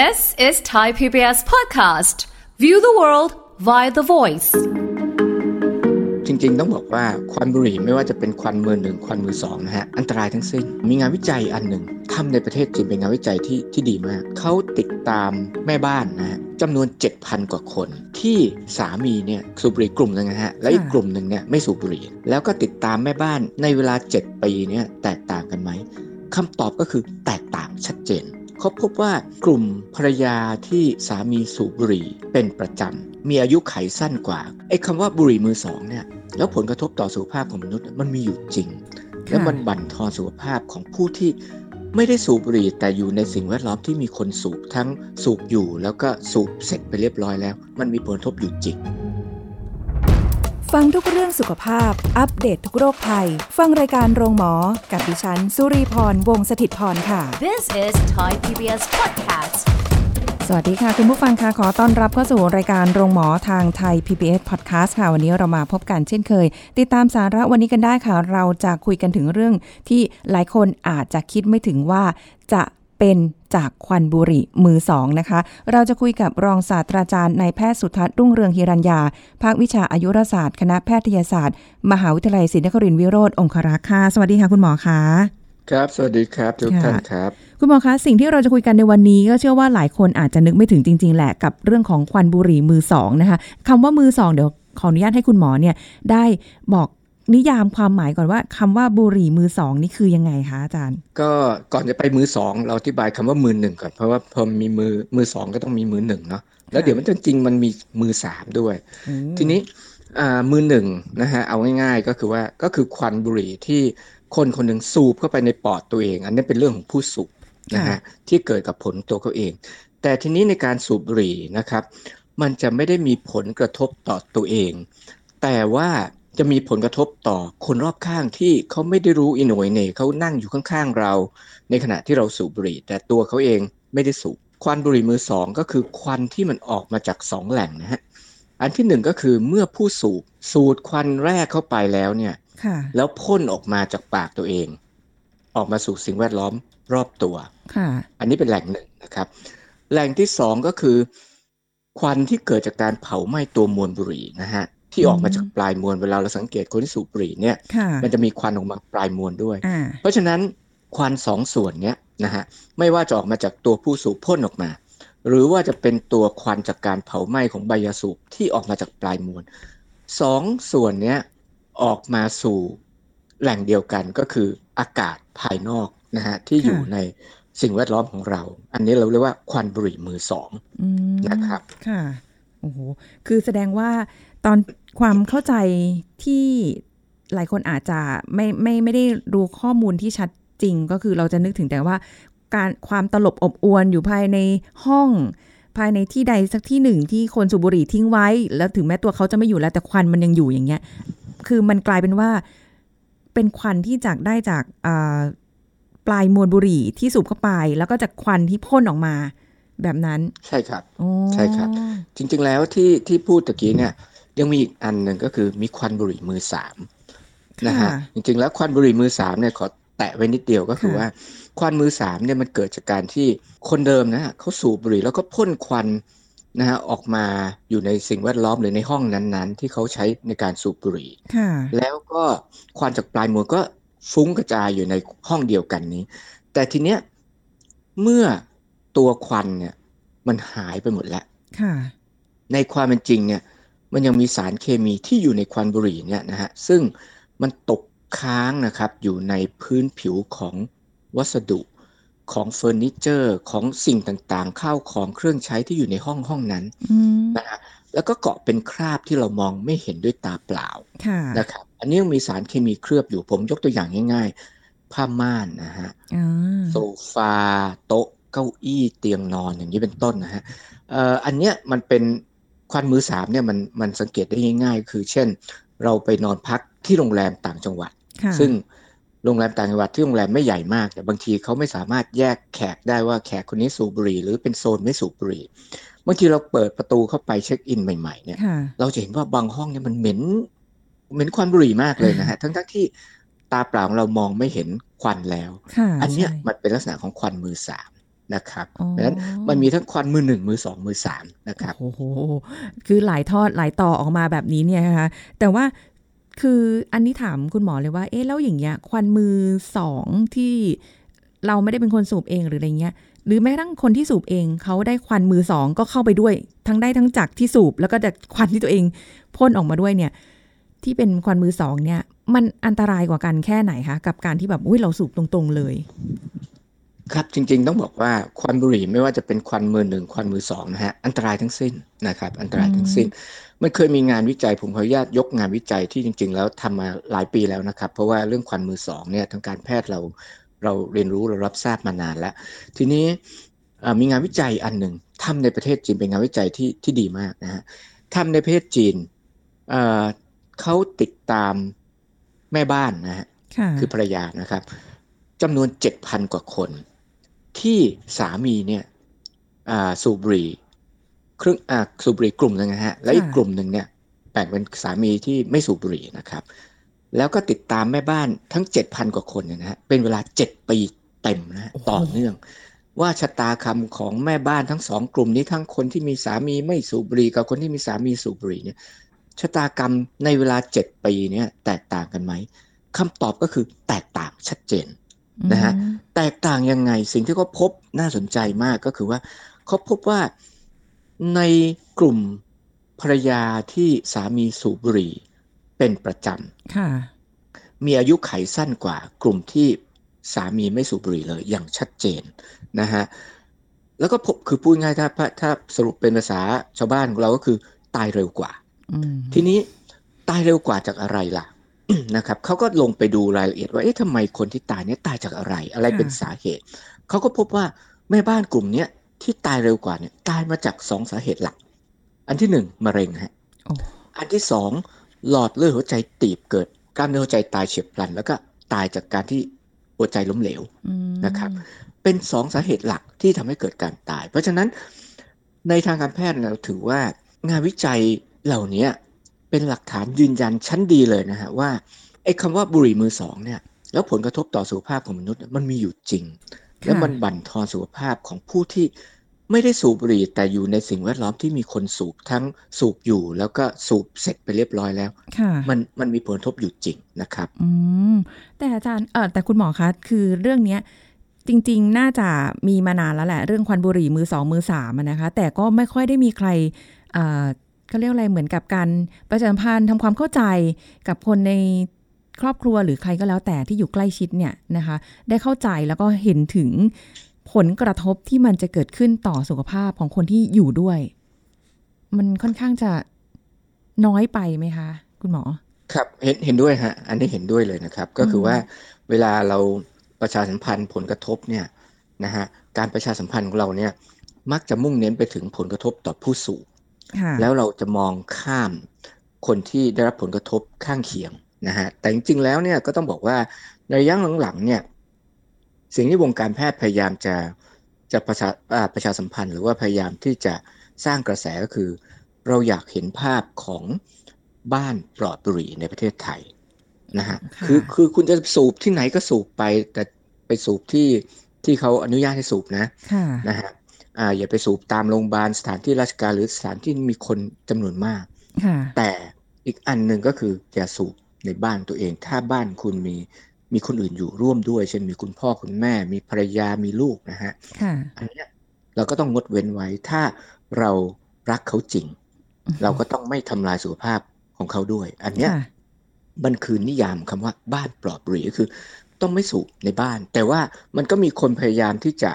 This is Thai PBS podcast. View the world via the voice. จริงๆ ต้องบอกว่าควันบุหรี่ไม่ว่าจะเป็นควันมือหนึ่งควันมือสองนะฮะอันตรายทั้งสิ้น มีงานวิจัยอันหนึ่งทำในประเทศจีนเป็นงานวิจัยที่ที่ดีมาก เขาติดตามแม่บ้านนะฮะจำนวน 7,000 กว่าคน ที่สามีเนี่ยสูบบุหรี่กลุ่มหนึ่งนะฮะและอีกกลุ่มหนึ่งเนี่ยไม่สูบบุหรี่ แล้วก็ติดตามแม่บ้านในเวลา 7 ปีเนี่ยแตกต่างกันไหมคำตอบก็คือแตกต่างชัดเจน เขาพบว่ากลุ่มภรรยาที่สามีสูบบุหรี่เป็นประจำ มีอายุไขสั้นกว่าไอ้คำว่าบุหรี่มือสองเนี่ยแล้วผลกระทบต่อสุขภาพของมนุษย์มันมีอยู่จริง และมันบั่นทอนสุขภาพของผู้ที่ไม่ได้สูบบุหรี่แต่อยู่ในสิ่งแวดล้อมที่มีคนสูบทั้งสูบอยู่แล้วก็สูบเสร็จไปเรียบร้อยแล้ว มันมีผลกระทบอยู่จริง ฟังทุกเรื่องสุขภาพ อัปเดตททุกโรคภัย ฟังรายการโรงหมอ กับดิฉัน สุรีพร วงศิตพรค่ะ This is Thai PBS podcast. สวัสดีค่ะ คุณผู้ฟังค่ะ ขอต้อนรับเข้าสู่รายการโรงหมอทางไทย PBS Podcast ค่ะ วันนี้เรามาพบกันเช่นเคย ติดตามสาระวันนี้กันได้ค่ะ เราจะคุยกันถึงเรื่องที่หลายคนอาจจะคิดไม่ถึงว่าจะเป็น จากควันบุหรี่มือสองนะคะ เราจะคุยกับรองศาสตราจารย์นายแพทย์สุทัศน์รุ่งเรืองฮิรัญญา ภาควิชาอายุรศาสตร์ คณะแพทยศาสตร์ มหาวิทยาลัยศรีนครินทรวิโรธองครักษ์ค่ะ สวัสดีค่ะคุณหมอคะครับ สวัสดีครับทุกค่ะท่านครับ คุณหมอคะ สิ่งที่เราจะคุยกันในวันนี้ก็เชื่อว่าหลายคนอาจจะนึกไม่ถึงจริง ๆ แหละกับเรื่องของควันบุหรี่มือสองนะคะคำว่ามือสองเดี๋ยวขออนุญาตให้คุณหมอเนี่ยได้บอก นิยามความหมายก่อนว่าคำว่าบุหรี่มือสองนี่คือยังไงคะอาจารย์ ก็ก่อนจะไปมือสองเราอธิบายคำว่ามือหนึ่งก่อนเพราะว่าพอมีมือมือสองก็ต้องมีมือหนึ่งเนาะแล้วเดี๋ยวมันจริงๆมันมีมือสามด้วย ทีนี้อ่ามือหนึ่งนะฮะเอาง่ายๆก็คือว่าก็คือควันบุหรี่ที่คนคนหนึ่งสูบเข้าไปในปอดตัวเอง อันนี้เป็นเรื่องของผู้สูบนะฮะที่เกิดกับผลตัวเขาเอง แต่ทีนี้ในการสูบบุหรี่นะครับ มันจะไม่ได้มีผลกระทบต่อตัวเอง แต่ว่า จะมีผลกระทบต่อคนรอบข้างที่เขาไม่ได้รู้อินโวยเน่เขานั่งอยู่ข้างๆเรา ในขณะที่เราสูบบุหรี่ แต่ตัวเขาเองไม่ได้สูบควันบุหรี่มือสองก็คือควันที่มันออกมาจากสองแหล่งนะฮะอันที่หนึ่งก็คือเมื่อผู้สูบสูดควันแรกเข้าไปแล้วเนี่ยค่ะแล้วพ่นออกมาจากปากตัวเอง ออกมาสู่สิ่งแวดล้อมรอบตัวค่ะอันนี้เป็นแหล่งหนึ่งนะครับ แหล่งที่สองก็คือ ควันที่เกิดจากการเผาไหม้ตัวมวลบุหรี่นะฮะ ที่ออกมาจากปลายมวลเวลาเราสังเกตคนที่สูบบุหรี่เนี่ยค่ะมันจะมีควันออกมาปลายมวลด้วยอ่าเพราะฉะนั้นควันสองส่วนเนี้ยนะฮะไม่ว่าจะออกมาจากตัวผู้สูบพ่นออกมา หรือว่าจะเป็นตัวควันจากการเผาไหม้ของใบยาสูบที่ออกมาจากปลายมวลสองส่วนเนี้ยออกมาสู่แหล่งเดียวกันก็คืออากาศภายนอกนะฮะที่อยู่ในสิ่งแวดล้อมของเรา อันนี้เราเรียกว่าควันบุหรี่มือสองอืมนะครับค่ะโอ้โหคือแสดงว่า ตอนความเข้าใจที่หลายคนอาจจะไม่ไม่ไม่ได้รู้ข้อมูลที่ชัดจริงก็คือเราจะนึกถึงแต่ว่า การความตลบอบอวนอยู่ภายในห้อง ภายในที่ใดสักที่หนึ่งที่คนสูบบุหรี่ทิ้งไว้ แล้วถึงแม้ตัวเขาจะไม่อยู่แล้วแต่ควันมันยังอยู่อย่างเงี้ย คือมันกลายเป็นว่าเป็นควันที่จากได้จากอ่าปลายมวลบุหรี่ที่สูบเข้าไป แล้วก็จากควันที่พ่นออกมาแบบนั้น ใช่ครับโอ้ใช่ครับ จริง ๆ แล้วที่ที่พูดตะกี้เนี่ย ยังมีอีกอันหนึ่งก็คือมีควันบุหรี่มือสามนะฮะค่จริงๆแล้วควันบุหรี่มือสามเนี่ยขอแตะไว้นิดเดียวก็คือค่ะว่า ควันมือสามเนี่ยมันเกิดจากการที่คนเดิมนะฮะเขาสูบบุหรี่แล้วก็พ่นควันนะฮะออกมาอยู่ในสิ่งแวดล้อมหรือในห้องนั้นๆ ที่เขาใช้ในการสูบบุหรี่ค่ะแล้วก็ควันจากปลายมวลก็ฟุ้งกระจายอยู่ในห้องเดียวกันนี้ แต่ทีเนี้ยเมื่อตัวควันเนี่ย มันหายไปหมดแล้วค่ะในความเป็นจริงเนี่ย มันยังมีสารเคมีที่อยู่ในควันบุหรี่เนี่ยนะฮะซึ่งมันตกค้างนะครับอยู่ในพื้นผิวของวัสดุของเฟอร์นิเจอร์ของสิ่งต่างๆ ข้าวของเครื่องใช้ที่อยู่ในห้องห้องนั้นอืมนะฮะแล้วก็เกาะเป็นคราบที่เรามองไม่เห็นด้วยตาเปล่าค่ะนะครับอันนี้ยังมีสารเคมีเคลือบอยู่ผมยกตัวอย่างง่าย ๆ ผ้าม่านนะฮะอ่าโซฟาโต๊ะเก้าอี้เตียงนอนอย่างนี้เป็นต้นนะฮะเอ่ออันเนี้ยมันเป็น ควันมือสามเนี่ยมันมันสังเกตได้ง่าย ๆ คือ เช่น เราไปนอนพักที่โรงแรมต่างจังหวัดค่ะซึ่งโรงแรมต่างจังหวัดที่โรงแรมไม่ใหญ่มาก แต่บางทีเขาไม่สามารถแยกแขกได้ว่าแขกคนนี้สูบบุหรี่หรือเป็นโซนไม่สูบบุหรี่บางทีเราเปิดประตูเข้าไปเช็คอินใหม่ๆเนี่ยค่ะเราจะเห็นว่าบางห้องเนี่ยมันเหม็นเหม็นควันบุหรี่มากเลยนะฮะทั้งทั้งๆที่ตาเปล่าของเรามองไม่เห็นควันแล้วค่ะอันเนี้ยใช่มันเป็นลักษณะของควันมือสาม นะครับอ๋อเพราะฉะนั้นมันมีทั้งควันมือหนึ่งมือสองมือสามนะครับโอ้โหคือหลายทอดหลายต่อออกมาแบบนี้เนี่ยนะคะแต่ว่าคืออันนี้ถามคุณหมอเลยว่า เอ๊ะแล้วอย่างเงี้ยควันมือสองที่เราไม่ได้เป็นคนสูบเองหรืออะไรเงี้ย หรือแม้กระทั่งคนที่สูบเองเขาได้ควันมือสองก็เข้าไปด้วย ทั้งได้ทั้งจากที่สูบแล้วก็จากควันที่ตัวเองพ่นออกมาด้วยเนี่ย ที่เป็นควันมือสองเนี่ย มันอันตรายกว่ากันแค่ไหนคะกับการที่แบบอุ้ยเราสูบตรงๆเลย ครับจริงๆต้องบอกว่าควันบุหรี่ไม่ว่าจะเป็นควันมือหนึ่งควันมือสองนะฮะอันตรายทั้งสิ้นนะครับ อันตรายทั้งสิ้น มันเคยมีงานวิจัยผมขออนุญาตยกงานวิจัยที่จริง ๆ แล้วทำมาหลายปีแล้วนะครับ เพราะว่าเรื่องควันมือสองเนี่ยทางการแพทย์เราเราเรียนรู้เรารับทราบมานานแล้ว ทีนี้เอ่อมีงานวิจัยอันหนึ่งทำในประเทศจีนเป็นงานวิจัยที่ที่ดีมากนะฮะทำในประเทศจีนเอ่อเขาติดตามแม่บ้านนะฮะค่ะคือภรรยานะครับจำนวน7,000กว่าคน ที่สามีเนี่ยอ่าสูบบุหรี่ครึ่งอ่าสูบบุหรี่กลุ่มหนึ่งนะฮะและอีกค่ะกลุ่มหนึ่งเนี่ยแบ่งเป็นสามีที่ไม่สูบบุหรี่นะครับ แล้วก็ติดตามแม่บ้านทั้ง 7,000 กว่าคนเนี่ยนะฮะเป็นเวลา 7 ปีเต็มนะฮะต่อเนื่อง ว่าชะตากรรมของแม่บ้านทั้งสองกลุ่มนี้ทั้งคนที่มีสามีไม่สูบบุหรี่กับคนที่มีสามีสูบบุหรี่เนี่ยชะตากรรมในเวลา 7 ปีเนี่ยแตกต่างกันไหมคำตอบก็คือแตกต่างชัดเจน นะฮะอืมแตกต่างยังไงสิ่งที่เขาพบน่าสนใจมากก็คือว่าเขาพบว่าในกลุ่มภรรยาที่สามีสูบบุหรี่เป็นประจค่ะำมีอายุไขสั้นกว่ากลุ่มที่สามีไม่สูบบุหรี่เลยอย่างชัดเจนนะฮะแล้วก็พบคือพูดง่ายๆถ้าถ้าสรุปเป็นภาษาชาวบ้านของเราก็คือตายเร็วกว่าอืมทีนี้ตายเร็วกว่าจากอะไรล่ะ นะครับเขาก็ลงไปดูรายละเอียดว่าเอ๊ะทำไมคนที่ตายเนี่ยตายจากอะไร อะไรเป็นสาเหตุเขาก็พบว่าแม่บ้านกลุ่มเนี้ยที่ตายเร็วกว่าเนี่ยตายมาจากสองสาเหตุหลัก อันที่หนึ่งมะเร็งฮะโอ้อันที่สองหลอดเลือดหัวใจตีบเกิดกล้ามเนื้อหัวใจตายเฉียบพลัน แล้วก็ตายจากการที่หัวใจล้มเหลวอืมนะครับ เป็นสองสาเหตุหลักที่ทำให้เกิดการตาย เพราะฉะนั้นในทางการแพทย์เราถือว่างานวิจัยเหล่านี้ เป็นหลักฐานยืนยันชั้นดีเลยนะฮะว่าไอ้คำว่าบุหรี่มือสองเนี่ยแล้วผลกระทบต่อสุขภาพของมนุษย์เนี่ยมันมีอยู่จริง และมันบั่นทอนสุขภาพของผู้ที่ไม่ได้สูบบุหรี่แต่อยู่ในสิ่งแวดล้อมที่มีคนสูบทั้งสูบอยู่ แล้วก็สูบเสร็จไปเรียบร้อยแล้วค่ะมันมันมีผลกระทบอยู่จริงนะครับ อืมแต่อาจารย์เออแต่คุณหมอคะคือเรื่องเนี้ยจริง ๆ น่าจะมีมานานแล้วแหละ เรื่องควันบุหรี่มือสองมือสามอะนะคะ แต่ก็ไม่ค่อยได้มีใคร เอ่อเขาเรียกอะไรเหมือนกับการประชาสัมพันธ์ทำความเข้าใจกับคนในครอบครัวหรือใครก็แล้วแต่ที่อยู่ใกล้ชิดเนี่ยนะคะ ได้เข้าใจแล้วก็เห็นถึงผลกระทบที่มันจะเกิดขึ้นต่อสุขภาพของคนที่อยู่ด้วย มันค่อนข้างจะน้อยไปไหมคะ คุณหมอ ครับเห็นเห็นด้วยฮะ อันนี้เห็นด้วยเลยนะครับ ก็คือมว่าเวลาเราประชาสัมพันธ์ผลกระทบเนี่ยนะฮะการประชาสัมพันธ์ของเราเนี่ยมักจะมุ่งเน้นไปถึงผลกระทบต่อผู้สูบค่ะ แล้วเราจะมองข้ามคนที่ได้รับผลกระทบข้างเคียงนะฮะแต่จริงๆแล้วเนี่ยก็ต้องบอกว่าในระยะหลังๆเนี่ยสิ่งที่วงการแพทย์พยายามจะจะประชาอ่าประชาสัมพันธ์ หรือว่าพยายามที่จะสร้างกระแสก็คือ เราอยากเห็นภาพของบ้านปลอดบุหรี่ในประเทศไทยนะฮะค่ะคือคือคุณจะสูบที่ไหนก็สูบไป แต่ไปสูบที่ที่เขาอนุญาตให้สูบนะค่ะนะฮะ อ่าอย่าไปสูบตามโรงพยาบาลสถานที่ราชการหรือสถานที่มีคนจำนวนมากค่ะแต่อีกอันหนึ่งก็คืออย่าสูบในบ้านตัวเอง ถ้าบ้านคุณมีมีคนอื่นอยู่ร่วมด้วย เช่นมีคุณพ่อคุณแม่ มีภรรยามีลูกนะฮะค่ะอันเนี้ยเราก็ต้องงดเว้นไว้ถ้าเรารักเขาจริง เราก็ต้องไม่ทำลายสุขภาพของเขาด้วย อันเนี้ยค่ะมันคือนิยามคำว่าบ้านปลอดบุหรี่ก็คือ ต้องไม่สูบในบ้าน แต่ว่ามันก็มีคนพยายามที่จะ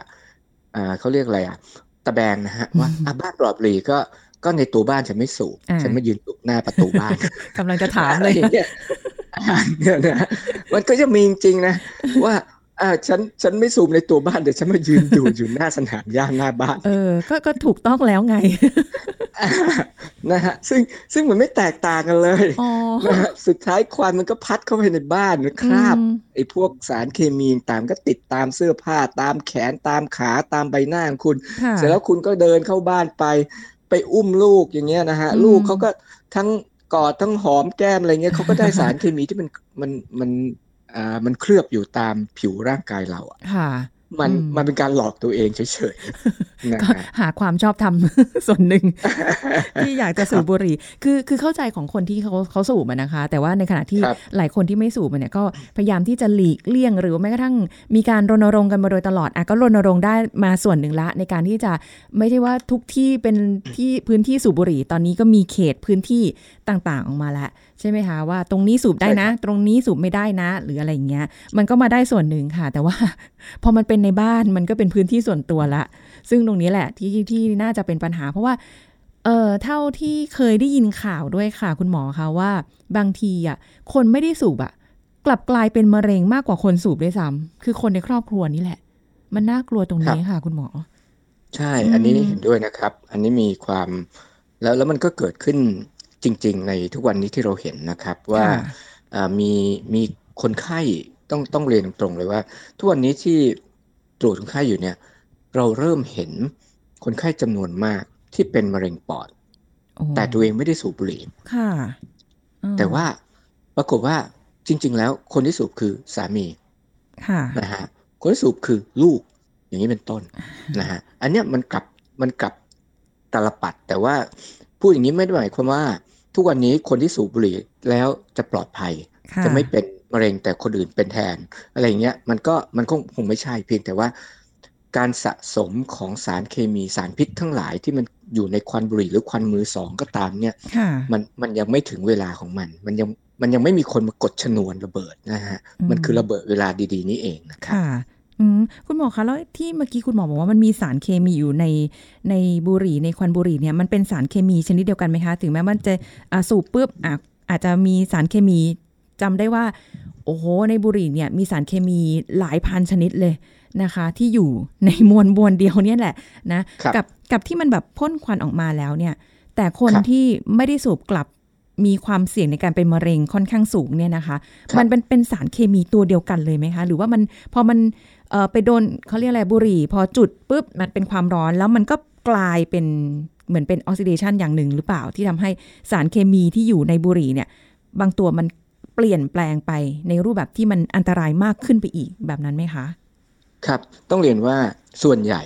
อ่าเขาเรียกอะไรอะ ตะแบงนะฮะว่าอืมอะบ้านปลอดบุหรี่ก็ก็ในตัวบ้านฉันไม่สูบอ่าฉันไม่ยืนสูบหน้าประตูบ้านกำลังจะถามเลยอะไรนี่อ่าเนี่ยนะมันก็จะมีจริงๆนะว่า อ่าฉันฉันไม่สูบในตัวบ้านเดี๋ยวฉันมายืนดูอยู่หน้าสนามหญ้าหน้าบ้าน เออ ก็ก็ถูกต้องแล้วไงอ่านะฮะซึ่งซึ่งมันไม่แตกต่างกันเลยอ๋อนะฮะสุดท้ายควันมันก็พัดเข้าไปในบ้านคราบอืมไอ้พวกสารเคมีต่างๆก็ติดตามเสื้อผ้าตามแขนตามขาตามใบหน้าของคุณค่ะเสร็จแล้วคุณก็เดินเข้าบ้านไป ไปอุ้มลูกอย่างเงี้ยนะฮะอืมลูกเขาก็ทั้งกอดทั้งหอมแก้มอะไรเงี้ยเขาก็ได้สารเคมีที่มันมันมันอ่า มันเคลือบอยู่ตามผิวร่างกายเราอะค่ะมันอืมมันเป็นการหลอกตัวเองเฉยๆนะก็ฮะหาความชอบทำส่วนหนึ่ง ที่อยากจะสูบบุหรี่ คือคือเข้าใจของคนที่เขาเขาสูบอะนะคะ แต่ว่าในขณะที่ครับหลายคนที่ไม่สูบอะเนี่ยก็พยายามที่จะหลีกเลี่ยง หรือแม้กระทั่งมีการรณรงค์กันมาโดยตลอดอะก็รณรงค์ได้มาส่วนหนึ่งละ ในการที่จะไม่ใช่ว่าทุกที่เป็นที่พื้นที่สูบบุหรี่ ตอนนี้ก็มีเขตพื้นที่ต่างๆ ออกมาแล้ว ใช่ไหมคะว่าตรงนี้สูบได้นะ ตรงนี้สูบไม่ได้นะ หรืออะไรอย่างเงี้ย มันก็มาได้ส่วนหนึ่งค่ะ แต่ว่าพอมันเป็นในบ้านมันก็เป็นพื้นที่ส่วนตัวละ ซึ่งตรงนี้แหละที่ที่น่าจะเป็นปัญหา เพราะว่าเออเท่าที่เคยได้ยินข่าวด้วยค่ะ คุณหมอคะว่า บางทีอะคนไม่ได้สูบอะ กลับกลายเป็นมะเร็งมากกว่าคนสูบด้วยซ้ำคือคนในครอบครัวนี่แหละ มันน่ากลัวตรงนี้ค่ะ คุณหมอ ใช่อืมอันนี้เห็นด้วยนะครับ อันนี้มีความแล้วแล้วมันก็เกิดขึ้น จริง ๆ ในทุกวันนี้ที่เราเห็นนะครับว่าค่ะอ่ามีมีคนไข้ต้องต้องเรียนตรงๆเลยว่า ทุกวันนี้ที่ตรวจคนไข้อยู่เนี่ย เราเริ่มเห็นคนไข้จำนวนมากที่เป็นมะเร็งปอดโอ้แต่ตัวเองไม่ได้สูบบุหรี่ค่ะอืมแต่ว่าปรากฏว่าจริง ๆ แล้วคนที่สูบคือสามีค่ะนะฮะคนที่สูบคือลูกอย่างนี้เป็นต้นนะฮะอันเนี้ยมันกลับมันกลับตาลปัดแต่ว่าพูดอย่างนี้ไม่ได้หมายความว่า ทุกวันนี้คนที่สูบบุหรี่แล้วจะปลอดภัยค่ะจะไม่เป็นมะเร็งแต่คนอื่นเป็นแทน อะไรอย่างเงี้ยมันก็มันคงคงไม่ใช่เพียงแต่ว่า การสะสมของสารเคมีสารพิษทั้งหลายที่มันอยู่ในควันบุหรี่หรือควันมือสองก็ตามเนี่ยค่ะมันมันยังไม่ถึงเวลาของมัน มันยังมันยังไม่มีคนมากดชนวนระเบิดนะฮะอืมมันคือระเบิดเวลาดีๆ นี่เองนะครับ ค่ะอืมคุณหมอคะแล้วที่เมื่อกี้คุณหมอบอกว่ามันมีสารเคมีอยู่ในในบุหรี่ในควันบุหรี่เนี่ยมันเป็นสารเคมีชนิดเดียวกันไหมคะ ถึงแม้มันจะอ่าสูบปุ๊บอะอาจจะมีสารเคมีจำได้ว่า โอ้โหในบุหรี่เนี่ยมีสารเคมีหลายพันชนิดเลยนะคะ ที่อยู่ในมวลมวลเดียวเนี่ยแหละนะครับกับกับที่มันแบบพ่นควันออกมาแล้วเนี่ย แต่คนครับที่ไม่ได้สูบกลับมีความเสี่ยงในการเป็นมะเร็งค่อนข้างสูงเนี่ยนะคะครับมันเป็นเป็นสารเคมีตัวเดียวกันเลยไหมคะ หรือว่ามันพอมันเอ่อ ไปโดนเขาเรียกอะไรบุหรี่ พอจุดปุ๊บมันเป็นความร้อนแล้วมันก็กลายเป็นเหมือนเป็นออกซิเดชันอย่างหนึ่งหรือเปล่าที่ทำให้สารเคมีที่อยู่ในบุหรี่เนี่ย บางตัวมันเปลี่ยนแปลงไปในรูปแบบที่มันอันตรายมากขึ้นไปอีกแบบนั้นไหมคะ ครับต้องเรียนว่าส่วนใหญ่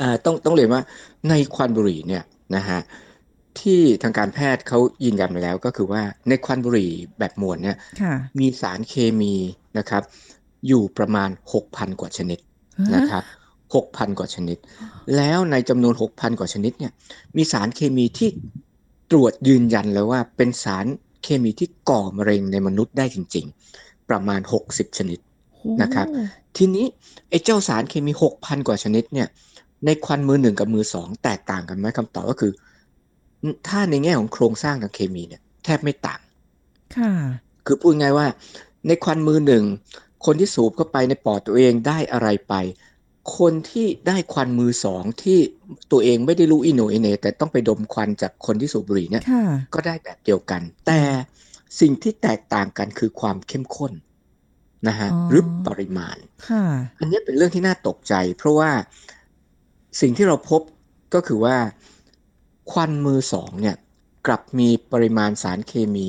อ่าต้องต้องเรียนว่าในควันบุหรี่เนี่ยนะฮะที่ทางการแพทย์เขายืนยันมาแล้วก็คือว่าในควันบุหรี่แบบมวลเนี่ยค่ะมีสารเคมีนะครับ อยู่ประมาณ 6,000 กว่าชนิดนะครับ6,000 กว่าชนิด แล้วในจำนวน 6,000 กว่าชนิดเนี่ยมีสารเคมีที่ตรวจยืนยันแล้วว่าเป็นสารเคมีที่ก่อมะเร็งในมนุษย์ได้จริง ๆ ประมาณ 60 ชนิดนะครับ ทีนี้ไอ้เจ้าสารเคมี 6,000 กว่าชนิดเนี่ยในควันมือหนึ่งกับมือสองแตกต่างกันไหมคำตอบก็คือ ถ้าในแง่ของโครงสร้างทางเคมีเนี่ยแทบไม่ต่าง ค่ะ คือพูดง่ายว่า ในควันมือหนึ่ง คนที่สูบเข้าไปในปอดตัวเองได้อะไรไป คนที่ได้ควันมือสองที่ตัวเองไม่ได้รู้อิโหนอิเหนแต่ต้องไปดมควันจากคนที่สูบบุหรี่เนี่ยค่ะก็ได้แบบเดียวกัน แต่สิ่งที่แตกต่างกันคือความเข้มข้นนะฮะอ๋อหรือปริมาณค่ะอันนี้เป็นเรื่องที่น่าตกใจ เพราะว่าสิ่งที่เราพบก็คือว่า ควันมือสองเนี่ยกลับมีปริมาณสารเคมี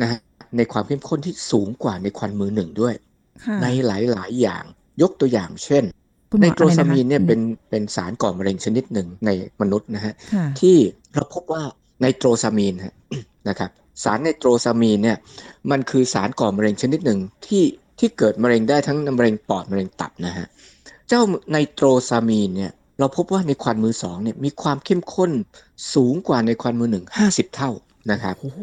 นะฮะในความเข้มข้นที่สูงกว่าในควันมือหนึ่งด้วยค่ะ ในหลาย ๆ อย่างยกตัวอย่างเช่นคุณหไนมอโตรอะไระซาคะมีนเนี่ยอืมเป็นเป็นสารก่อมะเร็งชนิดหนึ่งในมนุษย์นะฮะค่ะที่เราพบว่าไนโตรซามีนฮะนะครับสารไนโตรซามีนเนี่ยมันคือสารก่อมะเร็งชนิดหนึ่งที่ที่เกิดมะเร็งได้ทั้งมะเร็งปอดมะเร็งตับนะฮะเจ้าไนโตรซามีนเนี่ยเราพบว่าในควันมือสองเนี่ยมีความเข้มข้นสูงกว่าในควันมือหนึ่งห้าสิบเท่านะครับโอ้โห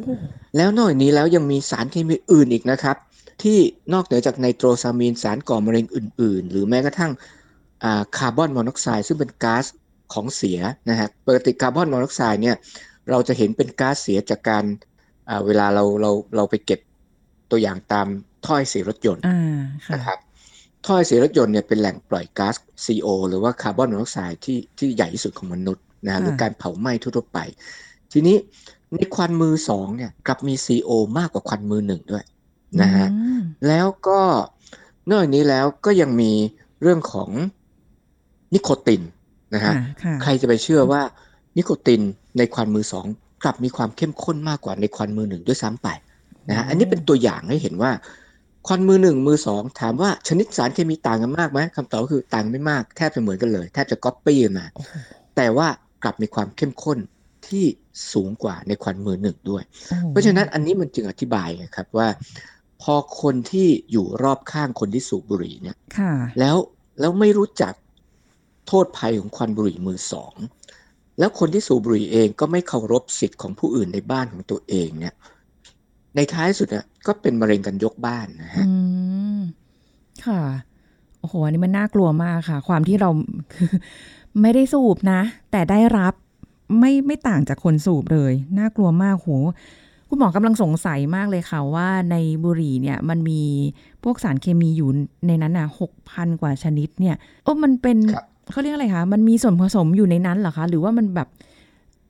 แล้วนอกจากนี้แล้วยังมีสารเคมีอื่นอีกนะครับ ที่นอกเหนือจากไนโตรซามีนสารก่อมะเร็งอื่น ๆ หรือแม้กระทั่งอ่าคาร์บอนมอนอกไซด์ซึ่งเป็นก๊าซของเสียนะฮะปกติคาร์บอนมอนอกไซด์เนี่ยเราจะเห็นเป็นก๊าซเสียจากการอ่าเวลาเราเราเราไปเก็บตัวอย่างตามถ้อยเสียรถยนต์อ่าค่ะนะครับถ้อยเสียรถยนต์เนี่ยเป็นแหล่งปล่อยก๊าซ CO หรือว่าคาร์บอนมอนอกไซด์ที่ที่ใหญ่ที่สุดของมนุษย์นะฮะหรือค่ะการเผาไหม้ทั่วๆไป ทีนี้ในควันมือสองเนี่ยกลับมี CO มากกว่าควันมือหนึ่งด้วย นะฮะอืมแล้วก็นอกจากนี้แล้วก็ยังมีเรื่องของนิโคตินนะฮะค่ะค่ะใครจะไปเชื่อว่านิโคตินในควันมือสองกลับมีความเข้มข้นมากกว่าในควันมือหนึ่งด้วยซ้ำไปนะฮะอันนี้เป็นตัวอย่างให้เห็นว่าควันมือหนึ่งมือสองถามว่าชนิดสารเคมีต่างกันมากไหมคำตอบคือต่างไม่มากแทบจะเหมือนกันเลย แทบจะก๊อปปี้มาแต่ว่ากลับมีความเข้มข้นที่สูงกว่าในควันมือหนึ่งด้วย เพราะฉะนั้นอันนี้มันจึงอธิบายครับว่า พอคนที่อยู่รอบข้างคนที่สูบบุหรี่เนี่ยแล้วแล้วไม่รู้จักโทษภัยของควันบุหรี่มือสอง แล้วคนที่สูบบุหรี่เองก็ไม่เคารพสิทธิ์ของผู้อื่นในบ้านของตัวเองเนี่ย ในท้ายสุดอะก็เป็นมะเร็งกันยกบ้านนะฮะค่ะ โอ้โห อันนี้มันน่ากลัวมากค่ะ ความที่เราไม่ได้สูบนะ แต่ได้รับไม่ไม่ต่างจากคนสูบเลย น่ากลัวมากโห คุณหมอกำลังสงสัยมากเลยค่ะว่าในบุหรี่เนี่ยมันมีพวกสารเคมีอยู่ในนั้นอะหกพันกว่าชนิดเนี่ยโอ้มันเป็นเขาเรียกอะไรคะมันมีส่วนผสมอยู่ในนั้นเหรอคะ หรือว่ามันแบบ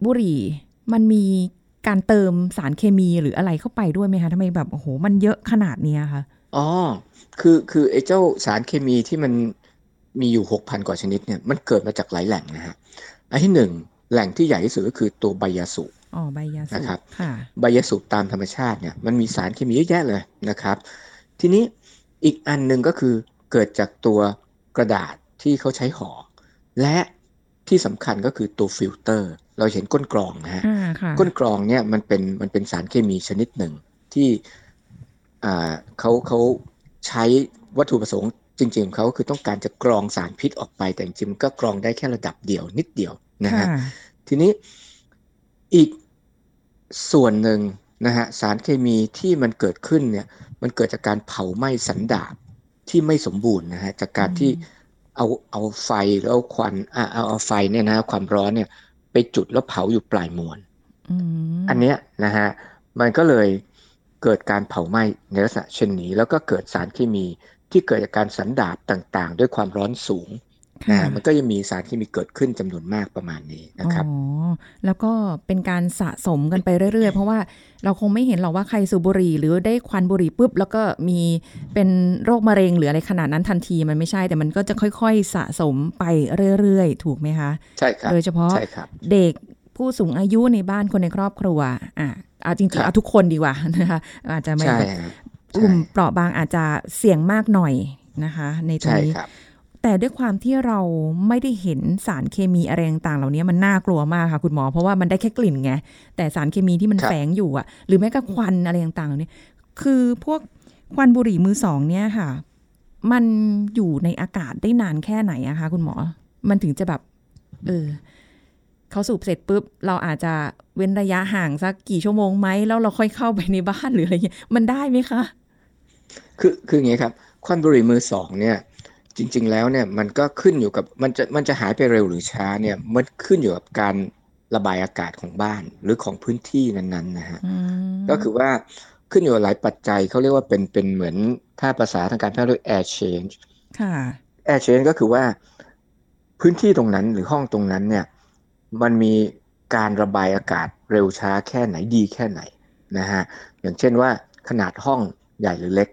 บุหรี่มันมีการเติมสารเคมีหรืออะไรเข้าไปด้วยไหมคะทำไมแบบโอ้โหมันเยอะขนาดนี้คะอ๋อคือคือไอ้เจ้าสารเคมีที่มันมีอยู่หกพันกว่าชนิดเนี่ยมันเกิดมาจากหลายแหล่งนะฮะอันที่หนึ่ง แหล่งที่ใหญ่ที่สุดก็คือตัวใบยาสูบอ๋อใบยาสูบนะครับใบยาสูบตามธรรมชาติเนี่ยมันมีสารเคมีเยอะแยะเลยนะครับ ทีนี้อีกอันหนึ่งก็คือเกิดจากตัวกระดาษที่เขาใช้ห่อและที่สำคัญก็คือตัวฟิลเตอร์ เราเห็นก้นกรองนะฮะก้นกรองเนี่ยมันเป็นมันเป็นสารเคมีชนิดหนึ่งที่อ่าเขาเขาใช้วัตถุประสงค์จริงๆเขาคือต้องการจะกรองสารพิษออกไปแต่จริงๆก็กรองได้แค่ระดับเดียวนิดเดียว นะฮะทีนี้อีกส่วนหนึ่งนะฮะสารเคมีที่มันเกิดขึ้นเนี่ยมันเกิดจากการเผาไหม้สันดาบที่ไม่สมบูรณ์นะฮะจากการที่เอาเอาไฟแล้วควันอ่าเอาเอาไฟเนี่ยนะความร้อนเนี่ยไปจุดแล้วเผาอยู่ปลายมวลอันเนี้ยนะฮะมันก็เลยเกิดการเผาไหม้ในลักษณะเช่นนี้ แล้วก็เกิดสารเคมีที่เกิดจากการสันดาบต่างๆ ด้วยความร้อนสูงนะ มันก็ยังมีสารเคมีเกิดขึ้นจำนวนมากประมาณนี้นะครับอ๋อแล้วก็เป็นการสะสมกันไปเรื่อยๆ เพราะว่าเราคงไม่เห็นหรอกว่าใครสูบบุหรี่ หรือได้ควันบุหรี่ปุ๊บ แล้วก็มีเป็นโรคมะเร็งหรืออะไรขนาดนั้นทันทีมันไม่ใช่แต่มันก็จะค่อยๆ สะสมไปเรื่อยๆ ถูกไหมคะใช่ครับโดยเฉพาะเด็กผู้สูงอายุในบ้านคนในครอบครัวอะเอาจริงๆเอาทุกคนดีกว่านะคะอาจจะไม่กลุ่มเปราะบางอาจจะเสี่ยงมากหน่อยนะคะ ในตรงนี้ แต่ด้วยความที่เราไม่ได้เห็นสารเคมีอะไรต่างๆเหล่านี้มันน่ากลัวมากค่ะคุณหมอ เพราะว่ามันได้แค่กลิ่นไง แต่สารเคมีที่มันแฝงอยู่อะ หรือแม้กระทั่งควันอะไรต่างๆเหล่านี้คือพวกควันบุหรี่มือสองเนี่ยค่ะ มันอยู่ในอากาศได้นานแค่ไหนอะคะคุณหมอ มันถึงจะแบบ เออเขาสูบเสร็จปุ๊บ เราอาจจะเว้นระยะห่างสักกี่ชั่วโมงไหมแล้วเราค่อยเข้าไปในบ้านหรืออะไรเงี้ยมันได้ไหมคะ คือคืออย่างนี้ครับควันบุหรี่มือสองเนี่ย จริง ๆ แล้วเนี่ยมันก็ขึ้นอยู่กับมันจะมันจะหายไปเร็วหรือช้าเนี่ยมันขึ้นอยู่กับการระบายอากาศของบ้านหรือของพื้นที่นั้นๆนะฮะก็คือว่าขึ้นอยู่กับหลายปัจจัยเขาเรียกว่าเป็นเป็นเหมือนถ้าภาษาทางการแพทย์เรียก air change ค่ะ air change ก็คือว่าพื้นที่ตรงนั้นหรือห้องตรงนั้นเนี่ย มันมีการระบายอากาศเร็วช้าแค่ไหนดีแค่ไหนนะฮะอย่างเช่นว่าขนาดห้องใหญ่หรือเล็ก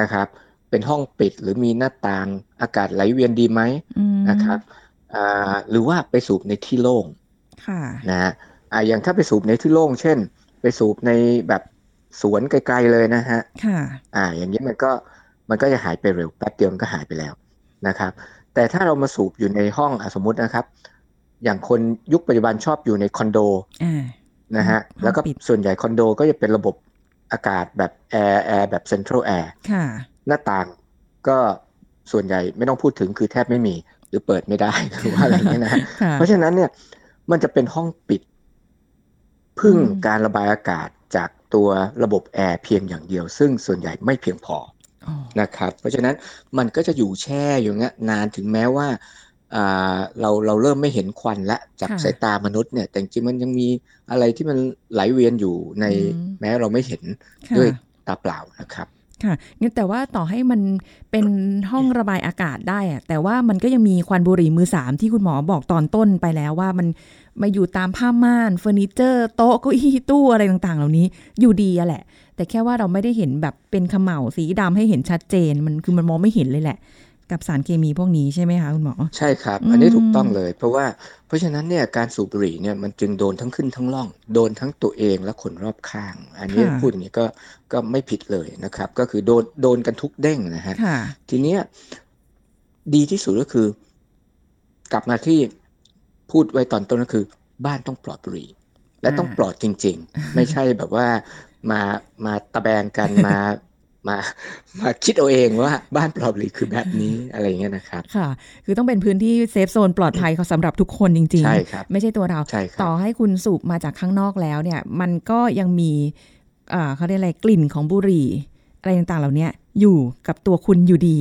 นะครับ เป็นห้องปิดหรือมีหน้าต่างอากาศไหลเวียนดีไหมนะครับหรือว่าไปสูบในที่โล่งนะฮะอย่างถ้าไปสูบในที่โล่งเช่น ไปสูบในแบบสวนไกลๆเลยนะฮะอ่า อย่างนี้มันก็มันก็จะหายไปเร็วแป๊บเดียวมันก็หายไปแล้วนะครับ แต่ถ้าเรามาสูบอยู่ในห้องสมมตินะครับ อย่างคนยุคปัจจุบันชอบอยู่ในคอนโดนะฮะแล้วก็ส่วนใหญ่คอนโดก็จะเป็นระบบอากาศแบบแอร์แอร์แบบ central air หน้าต่างก็ส่วนใหญ่ไม่ต้องพูดถึงคือแทบไม่มี หรือเปิดไม่ได้หรือว่าอะไรเงี้ยนะเพราะฉะนั้นเนี่ยมันจะเป็นห้องปิด พึ่งการระบายอากาศจากตัวระบบแอร์เพียงอย่างเดียว ซึ่งส่วนใหญ่ไม่เพียงพอนะครับ เพราะฉะนั้นมันก็จะอยู่แช่อยู่เงี้ยนานถึงแม้ว่าเราเราเริ่มไม่เห็นควันและจากสายตามนุษย์เนี่ย แต่จริงมันยังมีอะไรที่มันไหลเวียนอยู่ในแม้เราไม่เห็นด้วยตาเปล่านะครับ ค่ะงั้นแต่ว่าต่อให้มันเป็นห้องระบายอากาศได้อะแต่ว่ามันก็ยังมีควันบุหรี่มือสามที่คุณหมอบอกตอนต้นไปแล้วว่ามันมาอยู่ตามผ้าม่านเฟอร์นิเจอร์โต๊ะเก้าอี้ตู้อะไรต่างๆ เหล่านี้อยู่ดีอะแหละ แต่แค่ว่าเราไม่ได้เห็นแบบเป็นขมเหลาสีดำให้เห็นชัดเจนมันคือมันมองไม่เห็นเลยแหละ กับสารเคมีพวกนี้ใช่ไหมคะคุณหมอ ใช่ครับอืมอันนี้ถูกต้องเลย เพราะว่าเพราะฉะนั้นเนี่ยการสูบบุหรี่เนี่ยมันจึงโดนทั้งขึ้นทั้งล่อง โดนทั้งตัวเองและคนรอบข้าง อันนี้พูดอย่างนี้ก็ก็ไม่ผิดเลยนะครับ ก็คือโดนโดนกันทุกเด้งนะฮะค่ะทีเนี้ยดีที่สุดก็คือ กลับมาที่พูดไว้ตอนต้นก็คือ บ้านต้องปลอดบุหรี่ และต้องอ่าปลอดจริง ๆ ไม่ใช่แบบว่ามามาตะแบงกันมา มามาคิดเอาเองว่าบ้านปลอดบุหรี่คือแบบนี้อะไรอย่างเงี้ยนะครับค่ะ คือต้องเป็นพื้นที่เซฟโซนปลอดภัยสำหรับทุกคนจริงใช่ครับๆไม่ใช่ตัวเราใช่ครับต่อให้คุณสูบมาจากข้างนอกแล้วเนี่ย มันก็ยังมีเอ่อเขาเรียกอะไรกลิ่นของบุหรี่อะไรต่างๆเหล่าเนี้ยอยู่กับตัวคุณอยู่ดี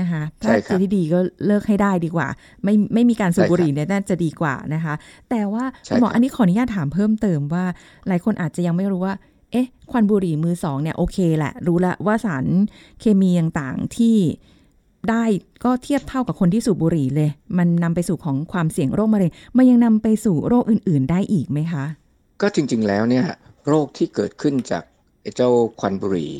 นะคะถ้าใช่ครับคือที่ดีก็เลิกให้ได้ดีกว่า ไม่ไม่มีการสูบใช่ครับบุหรี่เนี่ยน่าจะดีกว่านะคะ แต่ว่าใช่คุณหมอครับอันนี้ขออนุญาตถามเพิ่มเติมว่า หลายคนอาจจะยังไม่รู้ว่า เอ๊ะ ควันบุหรี่มือสองเนี่ยโอเคแหละ รู้ละว่าสารเคมีต่างๆที่ได้ก็เทียบเท่ากับคนที่สูบบุหรี่เลย มันนำไปสู่ของความเสี่ยงโรคมะเร็ง มันยังนำไปสู่โรคอื่น ๆ ได้อีกไหมคะ ก็จริง ๆ แล้วเนี่ยโรคที่เกิดขึ้นจากไอ้เจ้าควันบุหรี่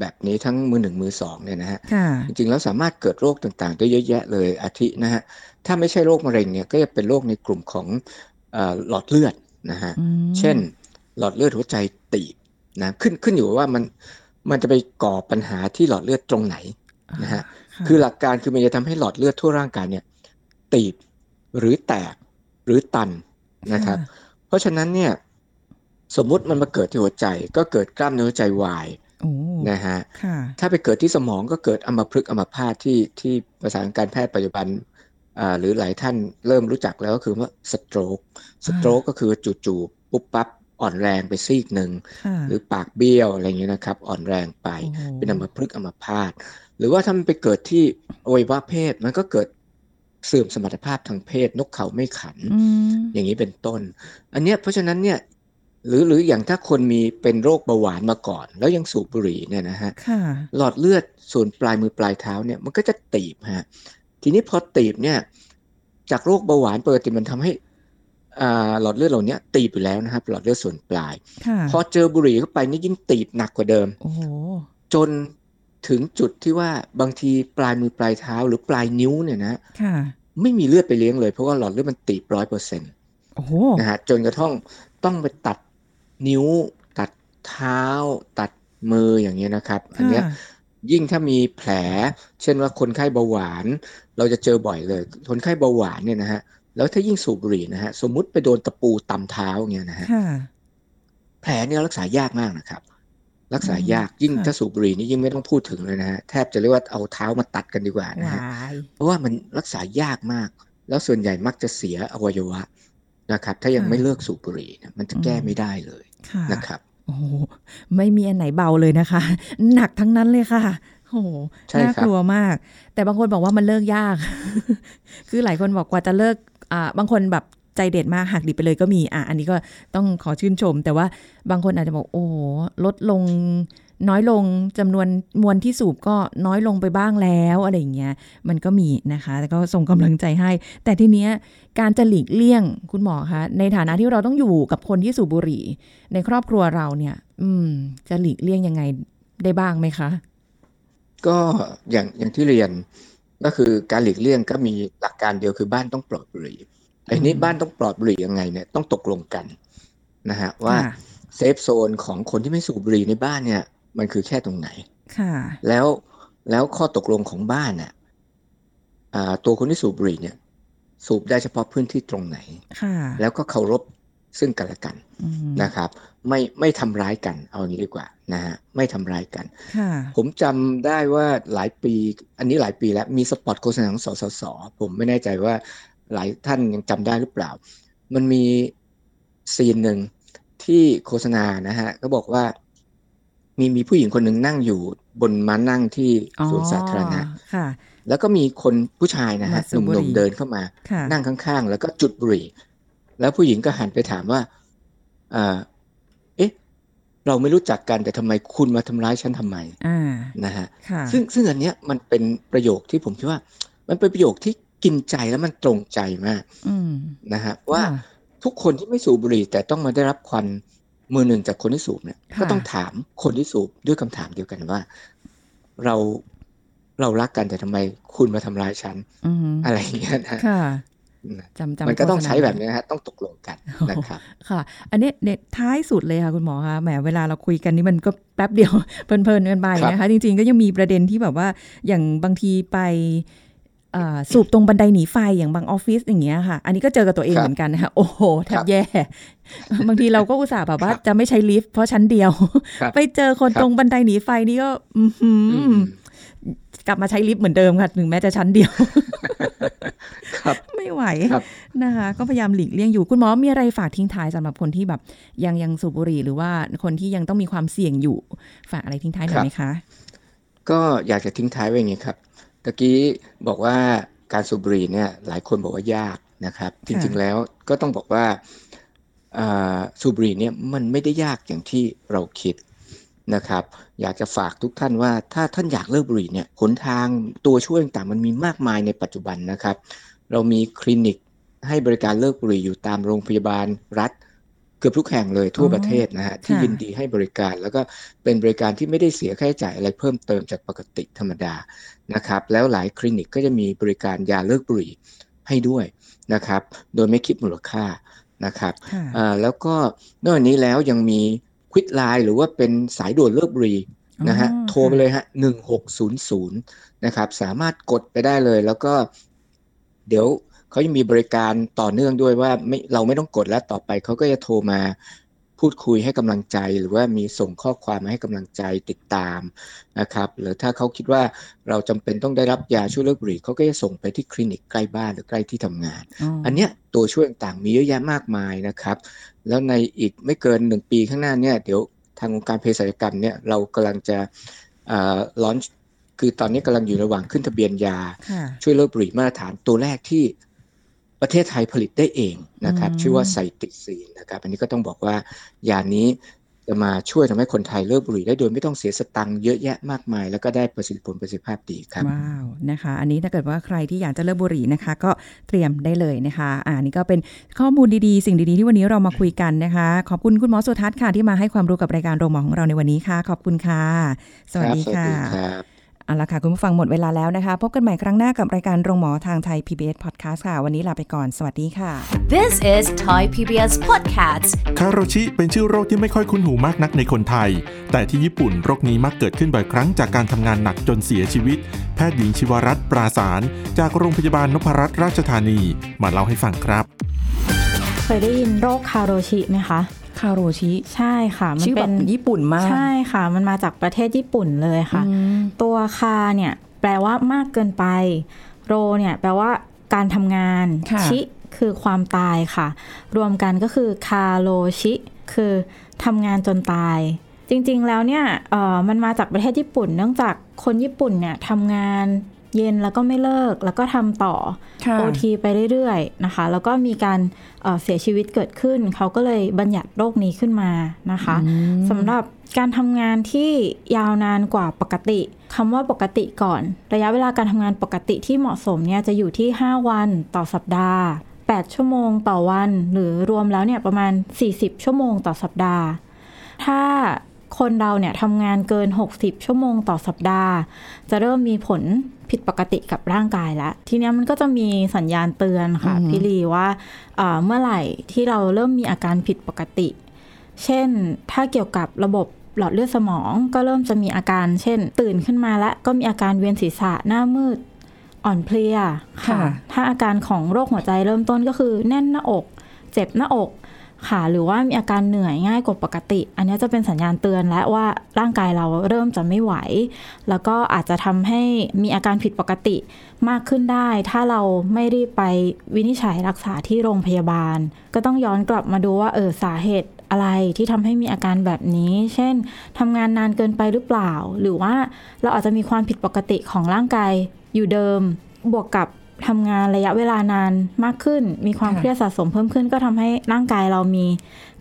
แบบนี้ทั้งมือหนึ่งมือสองเนี่ยนะฮะค่ะจริงๆแล้วสามารถเกิดโรคต่างๆ ได้เยอะแยะเลยอาทินะฮะ ถ้าไม่ใช่โรคมะเร็งเนี่ยก็จะเป็นโรคในกลุ่มของเออหลอดเลือดนะฮะอืมเช่น หลอดเลือดหัวใจตีบ นะขึ้นขึ้นอยู่ว่ามันมันจะไปก่อปัญหาที่หลอดเลือดตรงไหนนะฮะะคือหลักการคือมันจะทำให้หลอดเลือดทั่วร่างกายเนี่ยตีบหรือแตกหรือตันนะครับ เพราะฉะนั้นเนี่ยสมมุติมันมาเกิดที่หัวใจก็เกิดกล้ามเนื้อหัวใจวายโอ้นะฮะค่ะถ้าไปเกิดที่สมองก็เกิดอัมพฤกษ์อัมพาตที่ที่ภาษาการแพทย์ปัจจุบันอ่าหรือหลายท่านเริ่มรู้จักแล้วก็คือว่าสโตรกสโตรกก็คือจู่ๆปุ๊บปั๊บ อ่อนแรงไปซีกหนึ่งค่ะหรือปากเบี้ยวอะไรอย่างเงี้ยนะครับ อ่อนแรงไปโอ้โหเป็นอัมพฤกษ์อัมพาตหรือว่าถ้ามันไปเกิดที่อวัยวะเพศมันก็เกิดเสื่อมสมรรถภาพทางเพศ นกเขาไม่ขันอืมอย่างนี้เป็นต้น อันเนี้ยเพราะฉะนั้นเนี่ยหรือหรืออย่างถ้าคนมีเป็นโรคเบาหวานมาก่อน แล้วยังสูบบุหรี่เนี่ยนะฮะค่ะหลอดเลือดส่วนปลายมือปลายเท้าเนี่ยมันก็จะตีบฮะทีนี้พอตีบเนี่ย จากโรคเบาหวานปกติมันทำให้อ่า หลอดเลือดเหล่านี้ตีบอยู่แล้วนะครับ หลอดเลือดส่วนปลายค่ะพอเจอบุหรี่เข้าไปนี่ยิ่งตีบหนักกว่าเดิมโอ้โหจนถึงจุดที่ว่าบางทีปลายมือปลายเท้าหรือปลายนิ้วเนี่ยนะค่ะไม่มีเลือดไปเลี้ยงเลยเพราะว่าหลอดเลือดมันตีบร้อยเปอร์เซ็นต์โอ้โหนะฮะจนกระทั่งต้องไปตัดนิ้ว ตัดเท้า ตัดมืออย่างเงี้ยนะครับ อันเนี้ยค่ะยิ่งถ้ามีแผล เช่นว่าคนไข้เบาหวาน เราจะเจอบ่อยเลย คนไข้เบาหวานเนี่ยนะฮะ แล้วถ้ายิ่งสูบบุหรี่นะฮะสมมุติไปโดนตะปูตำเท้าอย่างเงี้ยนะฮะค่ะแผลเนี่ยรักษายากมากนะครับ รักษายากอืมยิ่งค่ะถ้าสูบบุหรี่นี่ยิ่งไม่ต้องพูดถึงเลยนะฮะแทบจะเรียกว่าเอาเท้ามาตัดกันดีกว่านะวาฮะยเพราะว่ามันรักษายากมาก แล้วส่วนใหญ่มักจะเสียอวัยวะนะครับ ถ้ายังไม่เลิกสูบบุหรี่เนี่ยมันจะแก้ไม่ได้เลยค่ะนะครับโอ้โหไม่มีอันไหนเบาเลยนะคะ หนักทั้งนั้นเลยค่ะโอ้โหใช่น่าครับกลัวมาก แต่บางคนบอกว่ามันเลิกยาก คือหลายคนบอกกว่าจะเลิกอ่า บางคนแบบใจเด็ดมากหักดิบไปเลยก็มีอะอันนี้ก็ต้องขอชื่นชม แต่ว่าบางคนอาจจะบอกโอ้ลดลงน้อยลงจำนวนมวลที่สูบก็น้อยลงไปบ้างแล้วอะไรอย่างเงี้ยมันก็มีนะคะแต่ก็ส่งกำลังใจให้ แต่ทีเนี้ยการจะหลีกเลี่ยงคุณหมอคะในฐานะที่เราต้องอยู่กับคนที่สูบบุหรี่ ในครอบครัวเราเนี่ย อืม จะหลีกเลี่ยงยังไงได้บ้างไหมคะ ก็อย่างอย่างที่เรียน ก็คือการหลีกเลี่ยงก็มีหลักการเดียวคือบ้านต้องปลอดบุหรี่ไอ้นี้อืมบ้านต้องปลอดบุหรี่ยังไงเนี่ยต้องตกลงกันนะฮะว่าค่ะเซฟโซนของคนที่ไม่สูบบุหรี่ในบ้านเนี่ย มันคือแค่ตรงไหนค่ะ แล้วแล้วข้อตกลงของบ้านน่ะอ่าตัวคนที่สูบบุหรี่เนี่ย สูบได้เฉพาะพื้นที่ตรงไหนค่ะแล้วก็เคารพซึ่งกันและกันอืม นะครับ ไม่ไม่ทำร้ายกันเอาอย่างนี้ดีกว่านะฮะไม่ทำร้ายกันค่ะผมจำได้ว่าหลายปี อันนี้หลายปีแล้วมีสปอตโฆษณาของสสสผมไม่แน่ใจว่าหลายท่านยังจำได้หรือเปล่า มันมีซีนหนึ่งที่โฆษณานะฮะก็บอกว่า มีมีผู้หญิงคนหนึ่งนั่งอยู่บนม้านั่งที่อ๋อสวนสาธารณะค่ะ แล้วก็มีคนผู้ชายนะฮะมาสูบบุหหรี่นุ่มๆเดินเข้ามาค่ะนั่งข้างๆ แล้วก็จุดบุหรี่ แล้วผู้หญิงก็หันไปถามว่า อ่า เอ๊ะ เราไม่รู้จักกันแต่ทำไมคุณมาทำร้ายฉันทำไมอ่านะฮะค่ะซึ่งซึ่งอันเนี้ยมันเป็นประโยคที่ผมคิดว่า มันเป็นประโยคที่กินใจแล้วมันตรงใจมากอืมนะฮะว่าค่ะทุกคนที่ไม่สูบบุหรี่ แต่ต้องมาได้รับควันมือหนึ่งจากคนที่สูบเนี่ยค่ะก็ต้องถามคนที่สูบด้วยคำถามเดียวกันว่า เราเรารักกันแต่ทำไมคุณมาทำร้ายฉันอือหืออะไรอย่างเงี้ยนะค่ะนะ จำจำมันก็ต้องโฆษณาใช้แบบนี้นะฮะต้องตกลงกันนะครับค่ะ อันนี้เนี่ยท้ายสุดเลยค่ะคุณหมอคะแหมเวลาเราคุยกันนี่มันก็แป๊บเดียวเพลินๆกันไปครับนะคะจริงๆก็ยังมีประเด็นที่แบบว่าอย่างบางทีไปเอ่อสูบตรงบันไดหนีไฟอย่างบางออฟฟิศอย่างเงี้ยค่ะ อันนี้ก็เจอกับตัวเองเหมือนกันนะคะโอ้โหแทบแย่ บางทีเราก็อุตส่าห์แบบว่าจะไม่ใช้ลิฟต์เพราะชั้นเดียวครับไปเจอคนครับตรงบันไดหนีไฟนี่ก็ อื้อหือออืม กลับมาใช้ลิฟต์เหมือนเดิมค่ะถึงแม้จะชั้นเดียว ครับไม่ไหวครับนะคะ ก็พยายามหลีกเลี่ยงอยู่ คุณหมอมีอะไรฝากทิ้งท้ายสำหรับคนที่แบบ ยังยังสูบบุหรี่หรือว่าคนที่ยังต้องมีความเสี่ยงอยู่ ฝากอะไรทิ้งท้ายหน่อยไหมคะ ก็อยากจะทิ้งท้ายไว้อย่างนี้ครับตะกี้บอกว่าการสูบบุหรี่เนี่ย หลายคนบอกว่ายากนะครับ จริง ๆแล้วก็ต้องบอกว่าอ่าสูบบุหรี่เนี่ยมันไม่ได้ยากอย่างที่เราคิด นะครับ อยากจะฝากทุกท่านว่าถ้าท่านอยากเลิกบุหรี่เนี่ยหนทางตัวช่วยต่างๆมันมีมากมายในปัจจุบันนะครับ เรามีคลินิกให้บริการเลิกบุหรี่อยู่ตามโรงพยาบาลรัฐเกือบทุกแห่งเลยทั่วอ๋อประเทศนะฮะที่ค่ะยินดีให้บริการ แล้วก็เป็นบริการที่ไม่ได้เสียค่าใช้จ่ายอะไรเพิ่มเติมจากปกติธรรมดานะครับ แล้วหลายคลินิกก็จะมีบริการยาเลิกบุหรี่ให้ด้วยนะครับ โดยไม่คิดมูลค่านะครับค่ะอ่าแล้วก็นอกจากนี้แล้วยังมี ควิดไลน์หรือว่าเป็นสายด่วนเลิกบุหรี่นะฮะอ๋อโทรไปเลยฮะหนึ่งหกศูนย์ศูนย์นะครับ สามารถกดไปได้เลย แล้วก็ เดี๋ยวเขายังมีบริการต่อเนื่องด้วยว่าไม่เราไม่ต้องกดแล้วต่อไปเขาก็จะโทรมาพูดคุยให้กำลังใจ หรือว่ามีส่งข้อความมาให้กำลังใจติดตามนะครับ หรือถ้าเขาคิดว่าเราจำเป็นต้องได้รับยาช่วยเลิกบุหรี่เขาก็จะส่งไปที่คลินิกใกล้บ้านหรือใกล้ที่ทำงาน อันเนี้ยตัวช่วยต่างๆมีเยอะแยะมากมายนะครับ แล้วในอีกไม่เกินหนึ่งปีข้างหน้าเนี่ยเดี๋ยวทางองค์การเภสัชกรรมเนี่ยเรากำลังจะลอนคือตอนนี้กำลังอยู่ระหว่างขึ้นทะเบียนยาค่ะช่วยเลิกบุหรี่มาตรฐานตัวแรกที่ประเทศไทยผลิตได้เองนะครับอืมชื่อว่าไซติซีนนะครับ อันนี้ก็ต้องบอกว่ายานี้ จะมาช่วยทำให้คนไทยเลิกบุหรี่ได้โดยไม่ต้องเสียสตังค์เยอะแยะมากมาย แล้วก็ได้ประสิทธิผลประสิทธิภาพดีครับว้าวนะคะ อันนี้ถ้าเกิดว่าใครที่อยากจะเลิกบุหรี่นะคะ ก็เตรียมได้เลยนะคะอ่านี่ก็เป็นข้อมูลดีๆ สิ่งดีๆที่วันนี้เรามาคุยกันนะคะ ขอบคุณคุณหมอสุทัศน์ค่ะที่มาให้ความรู้กับรายการโรงหมอของเราในวันนี้ค่ะ ขอบคุณค่ะ สวัสดีครับค่ะสวัสดีครับ เอาละค่ะ คุณผู้ฟังหมดเวลาแล้วนะคะ พบกันใหม่ครั้งหน้ากับรายการโรงหมอทางไทย PBS Podcast ค่ะ วันนี้ลาไปก่อน สวัสดีค่ะ This is Thai PBS Podcast คาโรชิเป็นชื่อโรคที่ไม่ค่อยคุ้นหูมากนักในคนไทย แต่ที่ญี่ปุ่นโรคนี้มักเกิดขึ้นบ่อยครั้งจากการทำงานหนักจนเสียชีวิต แพทย์หญิงชิวรัตน์ปราสาร จากโรงพยาบาลนพรัตน์ราชธานี มาเล่าให้ฟังครับ เคยได้ยินโรคคาโรชิไหมคะ คาโรชิใช่ค่ะ มันชื่อแบบเป็นญี่ปุ่นมากใช่ค่ะ มันมาจากประเทศญี่ปุ่นเลยค่ะอืมตัวคาเนี่ยแปลว่ามากเกินไป โรเนี่ยแปลว่าการทำงานค่ะชิคือความตายค่ะ รวมกันก็คือคาโรชิ คือทำงานจนตาย จริงๆแล้วเนี่ยเอ่อมันมาจากประเทศญี่ปุ่น เนื่องจากคนญี่ปุ่นเนี่ยทำงาน เย็นแล้วก็ไม่เลิกแล้วก็ทำต่อค่ะโอทีไปเรื่อยๆนะคะ แล้วก็มีการเอ่อเสียชีวิตเกิดขึ้น เขาก็เลยบัญญัติโรคนี้ขึ้นมานะคะสำหรับการทำงานที่ยาวนานกว่าปกติคำว่าปกติก่อน ระยะเวลาการทำงานปกติที่เหมาะสมเนี่ยจะอยู่ที่ 5 วันต่อสัปดาห์ 8 ชั่วโมงต่อวัน หรือรวมแล้วเนี่ยประมาณ 40 ชั่วโมงต่อสัปดาห์ ถ้า คนเราเนี่ยทำงานเกิน 60 ชั่วโมงต่อสัปดาห์ จะเริ่มมีผลผิดปกติกับร่างกายแล้ว ทีเนี้ยมันก็จะมีสัญญาณเตือนค่ะอือหือพี่ลีว่าเอ่อเมื่อไหร่ที่เราเริ่มมีอาการผิดปกติ เช่นถ้าเกี่ยวกับระบบหลอดเลือดสมองก็เริ่มจะมีอาการ เช่น ตื่นขึ้นมาแล้วก็มีอาการเวียนศีรษะหน้ามืดอ่อนเพลียค่ะค่ะ ถ้าอาการของโรคหัวใจเริ่มต้นก็คือแน่นหน้าอก เจ็บหน้าอก ค่ะหรือว่ามีอาการเหนื่อยง่ายกว่าปกติ อันนี้จะเป็นสัญญาณเตือนและว่าร่างกายเราเริ่มจะไม่ไหว แล้วก็อาจจะทำให้มีอาการผิดปกติมากขึ้นได้ ถ้าเราไม่รีบไปวินิจฉัยรักษาที่โรงพยาบาล ก็ต้องย้อนกลับมาดูว่าเออสาเหตุอะไรที่ทำให้มีอาการแบบนี้ เช่นทำงานนานเกินไปหรือเปล่า หรือว่าเราอาจจะมีความผิดปกติของร่างกายอยู่เดิม บวกกับ ทำงานระยะเวลานานมากขึ้น มีความค่ะเครียดสะสมเพิ่มขึ้น ก็ทำให้ร่างกายเรามี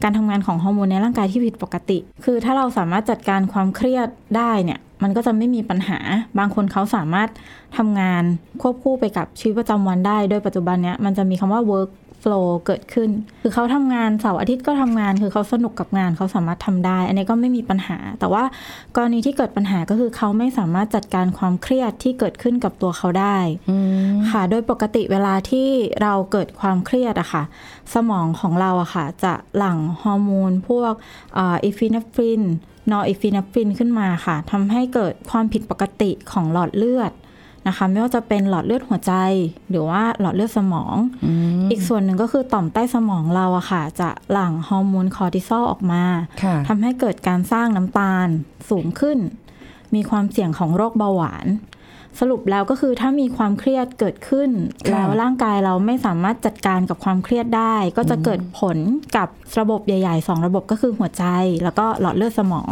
การทำงานของฮอร์โมนในร่างกายที่ผิดปกติ คือถ้าเราสามารถจัดการความเครียดได้เนี่ย มันก็จะไม่มีปัญหา บางคนเขาสามารถทำงานควบคู่ไปกับชีวิตประจำวันได้ โดยปัจจุบันเนี้ยมันจะมีคำว่า work โฟล์เกิดขึ้น คือเขาทำงานเสาร์อาทิตย์ก็ทำงาน คือเขาสนุกกับงานเขาสามารถทำได้ อันนี้ก็ไม่มีปัญหา แต่ว่ากรณีที่เกิดปัญหาก็คือเขาไม่สามารถจัดการความเครียดที่เกิดขึ้นกับตัวเขาได้ค่ะ โดยปกติเวลาที่เราเกิดความเครียดอะค่ะ สมองของเราอะค่ะ จะหลั่งฮอร์โมนพวกอepinephrine norepinephrine ขึ้นมาค่ะทำให้เกิดความผิดปกติของหลอดเลือด นะคะไม่ว่าจะเป็นหลอดเลือดหัวใจ หรือว่าหลอดเลือดสมองอีกส่วนหนึ่งก็คือต่อมใต้สมองเราอะค่ะ จะหลั่งฮอร์โมนคอร์ติซอลออกมาค่ะทำให้เกิดการสร้างน้ำตาลสูงขึ้น มีความเสี่ยงของโรคเบาหวาน สรุปแล้วก็คือถ้ามีความเครียดเกิดขึ้นค่ะแล้วร่างกายเราไม่สามารถจัดการกับความเครียดได้ ก็จะเกิดผลกับระบบใหญ่ๆสองระบบก็คือหัวใจ แล้วก็หลอดเลือดสมอง